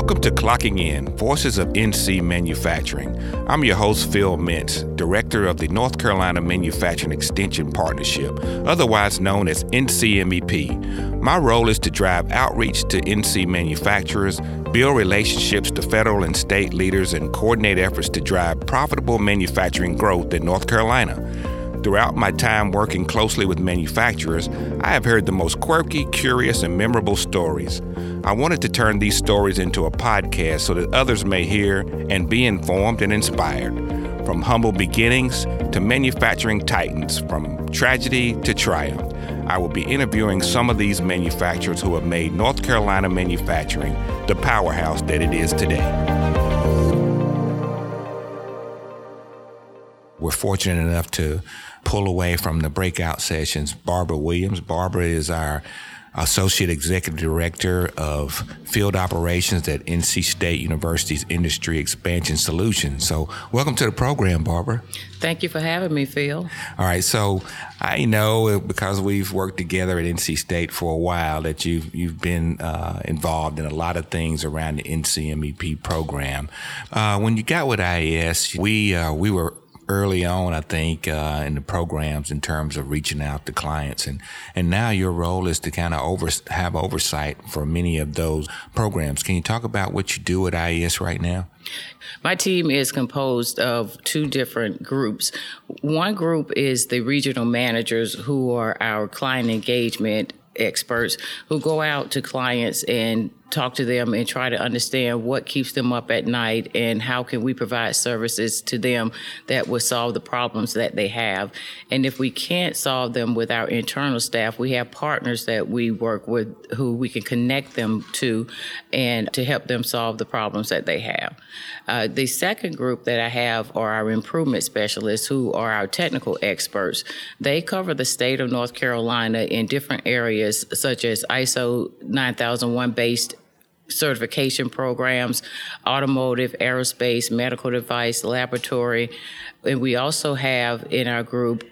Welcome to Clocking In, Voices of NC Manufacturing. I'm your host, Phil Mintz, Director of the North Carolina Manufacturing Extension Partnership, otherwise known as NCMEP. My role is to drive outreach to NC manufacturers, build relationships to federal and state leaders, and coordinate efforts to drive profitable manufacturing growth in North Carolina. Throughout my time working closely with manufacturers, I have heard the most quirky, curious, and memorable stories. I wanted to turn these stories into a podcast so that others may hear and be informed and inspired. From humble beginnings to manufacturing titans, from tragedy to triumph, I will be interviewing some of these manufacturers who have made North Carolina manufacturing the powerhouse that it is today. We're fortunate enough to pull away from the breakout sessions Barbara Williams. Barbara is our Associate Executive Director of Field Operations at NC State University's Industry Expansion Solutions. So, welcome to the program, Barbara. Thank you for having me, Phil. All right, so I know because we've worked together at NC State for a while that you've you've been uh, involved in a lot of things around the NCMEP program. Uh, when you got with IES, we uh, we were early on, I think, uh, in the programs in terms of reaching out to clients. And, and now your role is to kind of over, have oversight for many of those programs. Can you talk about what you do at IES right now? My team is composed of two different groups. One group is the regional managers who are our client engagement experts who go out to clients and talk to them and try to understand what keeps them up at night and how can we provide services to them that will solve the problems that they have. And if we can't solve them with our internal staff we have partners that we work with who we can connect them to and to help them solve the problems that they have. Uh, the second group that i have are our improvement specialists who are our technical experts. They cover the state of north carolina in different areas such as iso 9001 based certification programs, automotive, aerospace, medical device, laboratory. And we also have in our group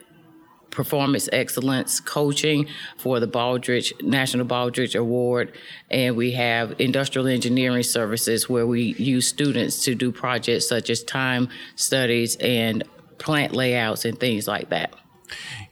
performance excellence coaching for the Baldrige National Baldrige Award, and we have industrial engineering services where we use students to do projects such as time studies and plant layouts and things like that.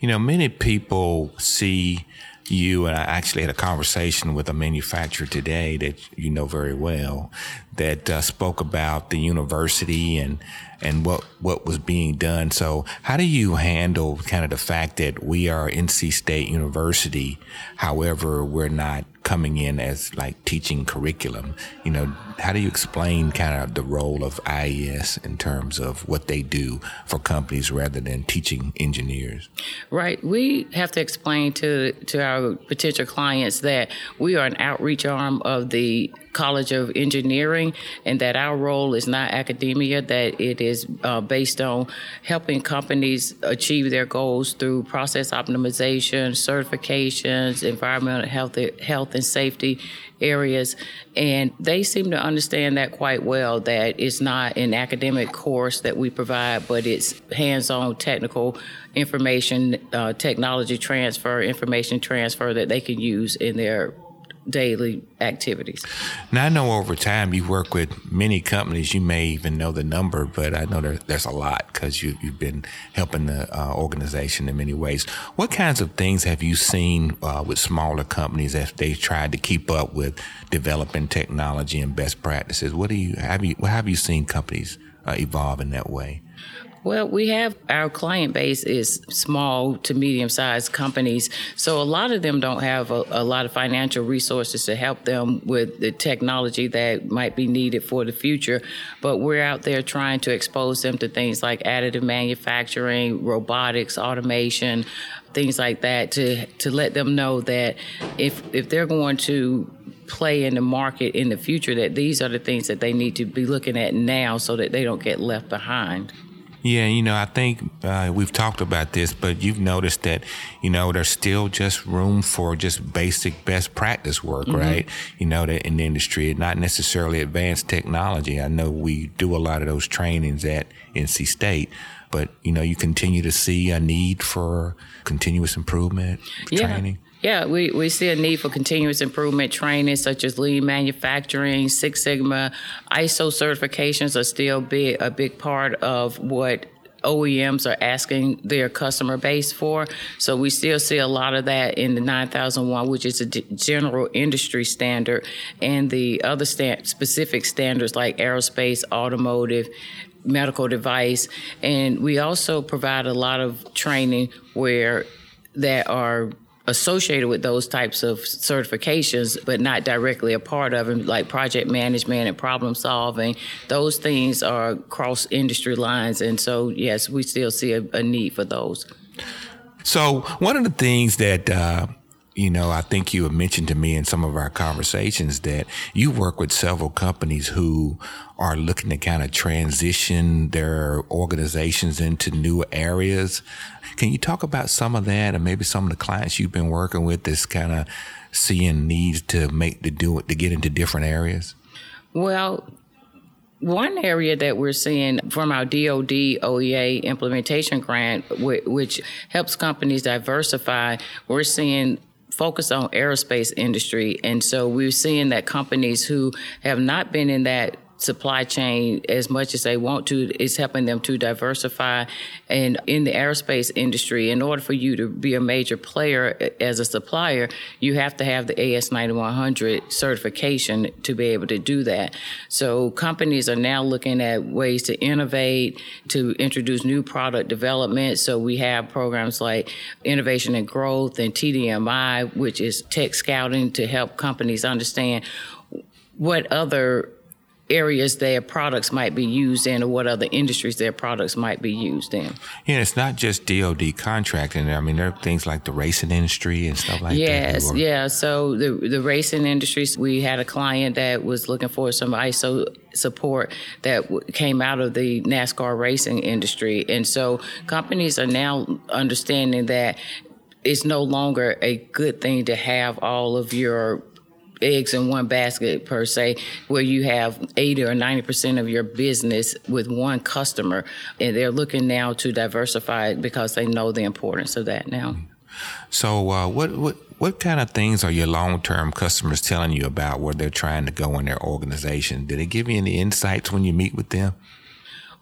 You know, many people see you and I actually had a conversation with a manufacturer today that you know very well that uh, spoke about the university and and what what was being done. So, how do you handle kind of the fact that we are NC State University, however, we're not coming in as like teaching curriculum? You know, how do you explain kind of the role of IES in terms of what they do for companies rather than teaching engineers? Right. We have to explain to to our potential clients that we are an outreach arm of the College of Engineering, and that our role is not academia, that it is uh, based on helping companies achieve their goals through process optimization, certifications, environmental health, health and safety areas. And they seem to understand that quite well that it's not an academic course that we provide, but it's hands on technical information, uh, technology transfer, information transfer that they can use in their daily activities. Now, I know over time you work with many companies. You may even know the number, but I know there, there's a lot because you, have been helping the uh, organization in many ways. What kinds of things have you seen uh, with smaller companies as they tried to keep up with developing technology and best practices? What do you have you what have you seen companies uh, evolve in that way? Well, we have our client base is small to medium sized companies. So a lot of them don't have a, a, lot of financial resources to help them with the technology that might be needed for the future. But we're out there trying to expose them to things like additive manufacturing, robotics, automation, things like that to, to let them know that if, if they're going to play in the market in the future that these are the things that they need to be looking at now so that they don't get left behind. Yeah, you know, I think uh, we've talked about this, but you've noticed that, you know, there's still just room for just basic best practice work, mm-hmm. right? You know, that in the industry, not necessarily advanced technology. I know we do a lot of those trainings at NC State, but you know, you continue to see a need for continuous improvement yeah. training. Yeah, we, we see a need for continuous improvement training such as lean manufacturing, Six Sigma, ISO certifications are still big, a big part of what OEMs are asking their customer base for. So we still see a lot of that in the 9001, which is a d- general industry standard, and the other specific standards like aerospace, automotive, medical device. And we also provide a lot of training where that are associated with those types of certifications, but not directly a part of them, like project management and problem solving. Those things are cross industry lines. And so, yes, we still see a, a need for those. So, one of the things that, uh, you know, I think you have mentioned to me in some of our conversations that you work with several companies who are looking to kind of transition their organizations into new areas. Can you talk about some of that and maybe some of the clients you've been working with that's kind of seeing needs to make to do it to get into different areas? Well, one area that we're seeing from our DoD OEA implementation grant, which helps companies diversify, we're seeing focus on aerospace industry. And so we're seeing that companies who have not been in that supply chain as much as they want to. Is helping them to diversify and in the aerospace industry. In order for you to be a major player as a supplier you have to have the AS9100 certification to be able to do that. So companies are now looking at ways to innovate to introduce new product development. So we have programs like innovation and growth and TDMI which is tech scouting to help companies understand what other areas their products might be used in or what other industries their products might be used in. Yeah, it's not just DoD contracting. I mean, there are things like the racing industry and stuff like yes, that. Yes, yeah. So the the racing industries, we had a client that was looking for some ISO support that came out of the NASCAR racing industry, and so companies are now understanding that it's no longer a good thing to have all of your eggs in one basket per se, where you have 80 or 90 percent of your business with one customer, and they're looking now to diversify because they know the importance of that now. So, uh, what what what kind of things are your long term customers telling you about where they're trying to go in their organization? Did it give you any insights when you meet with them?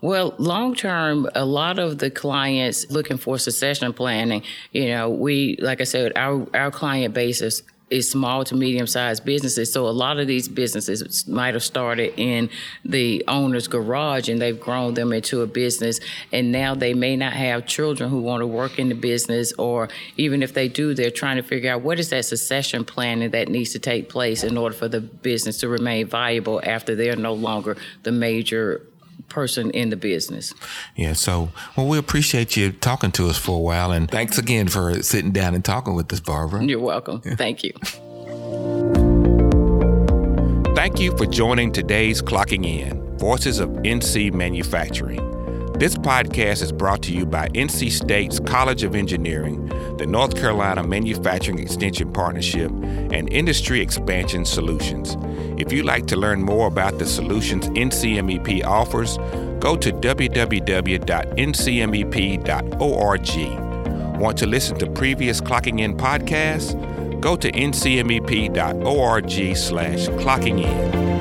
Well, long term, a lot of the clients looking for succession planning, you know, we, like I said, our, our client base is is small to medium sized businesses. So a lot of these businesses might have started in the owner's garage and they've grown them into a business. And now they may not have children who want to work in the business, or even if they do, they're trying to figure out what is that succession planning that needs to take place in order for the business to remain viable after they're no longer the major person in the business. Yeah, so well, we appreciate you talking to us for a while, and thanks again for sitting down and talking with us, Barbara. You're welcome. Yeah. Thank you. Thank you for joining today's Clocking In Voices of NC Manufacturing. This podcast is brought to you by NC State's College of Engineering, the North Carolina Manufacturing Extension Partnership, and Industry Expansion Solutions. If you'd like to learn more about the solutions NCMEP offers, go to www.ncmep.org. Want to listen to previous Clocking In podcasts? Go to ncmep.org slash clocking in.